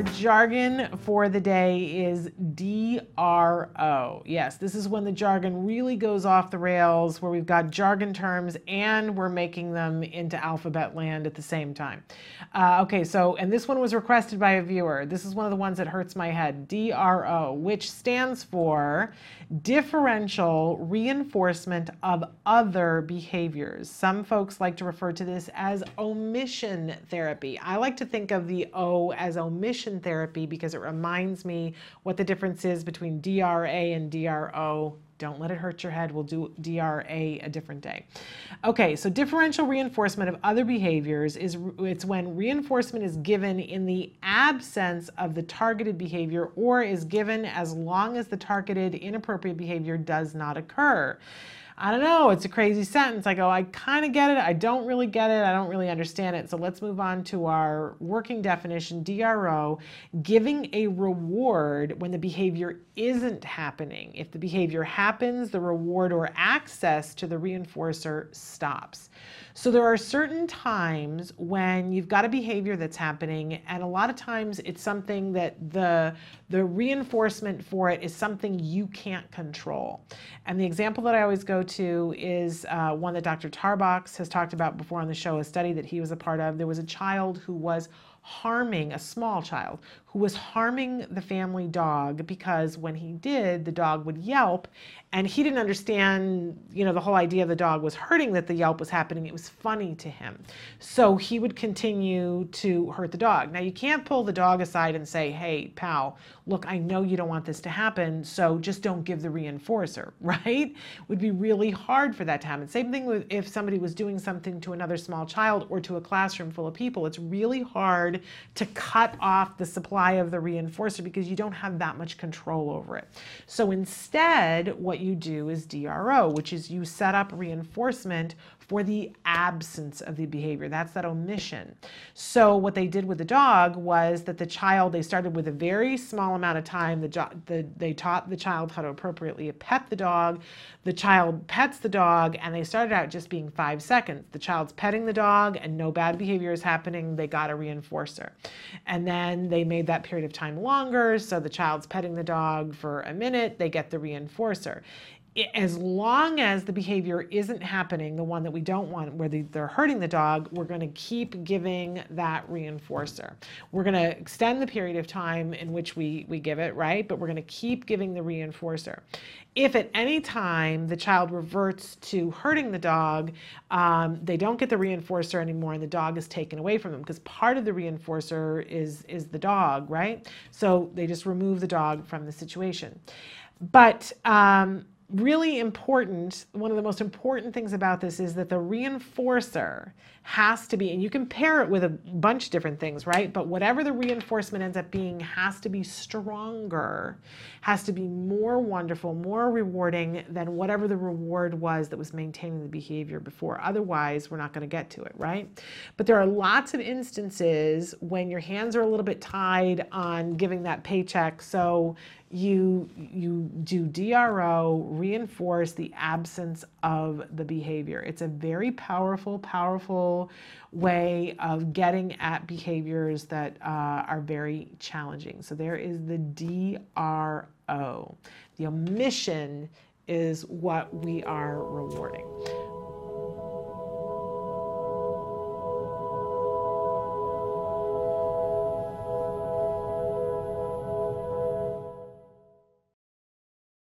Our jargon for the day is DRO. Yes, this is when the jargon really goes off the rails, where we've got jargon terms and we're making them into alphabet land at the same time. Uh, okay, so, and this one was requested by a viewer. This is one of the ones that hurts my head DRO, which stands for differential reinforcement of other behaviors. Some folks like to refer to this as omission therapy. I like to think of the O as omission therapy because it reminds me what the difference is between DRA and DRO. Don't let it hurt your head. We'll do DRA a different day. Okay, so differential reinforcement of other behaviors is it's when reinforcement is given in the absence of the targeted behavior or is given as long as the targeted inappropriate behavior does not occur. I don't know, it's a crazy sentence. I go, I kind of get it. I don't really get it. I don't really understand it. So let's move on to our working definition DRO giving a reward when the behavior isn't happening. If the behavior happens, the reward or access to the reinforcer stops. So there are certain times when you've got a behavior that's happening, and a lot of times it's something that the the reinforcement for it is something you can't control. And the example that I always go to is uh, one that Dr. Tarbox has talked about before on the show, a study that he was a part of. There was a child who was harming a small child who was harming the family dog because when he did, the dog would yelp and he didn't understand, you know, the whole idea the dog was hurting that the yelp was happening. It was funny to him. So he would continue to hurt the dog. Now, you can't pull the dog aside and say, hey, pal, look, I know you don't want this to happen, so just don't give the reinforcer, right? Would be really hard for that to happen. Same thing with if somebody was doing something to another small child or to a classroom full of people. It's really hard to cut off the supply of the reinforcer because you don't have that much control over it. So instead, what you do is DRO, which is you set up reinforcement for the absence of the behavior. That's that omission. So what they did with the dog was that the child, they started with a very small amount of time. The, the, they taught the child how to appropriately pet the dog. The child pets the dog, and they started out just being five seconds. The child's petting the dog, and no bad behavior is happening. They got a reinforcer. And then they made that period of time longer. So the child's petting the dog for a minute, they get the reinforcer as long as the behavior isn't happening, the one that we don't want, where they're hurting the dog, we're going to keep giving that reinforcer. We're going to extend the period of time in which we, we give it, right? But we're going to keep giving the reinforcer. If at any time the child reverts to hurting the dog, um, they don't get the reinforcer anymore and the dog is taken away from them because part of the reinforcer is, is the dog, right? So they just remove the dog from the situation. But um, really important, one of the most important things about this is that the reinforcer has to be, and you can pair it with a bunch of different things, right? But whatever the reinforcement ends up being has to be stronger, has to be more wonderful, more rewarding than whatever the reward was that was maintaining the behavior before. Otherwise, we're not going to get to it, right? But there are lots of instances when your hands are a little bit tied on giving that paycheck. So you you do DRO, reinforce the absence of the behavior. It's a very powerful, powerful way of getting at behaviors that uh, are very challenging. So there is the DRO. The omission is what we are rewarding.